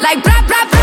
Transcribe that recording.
like blah blah blah.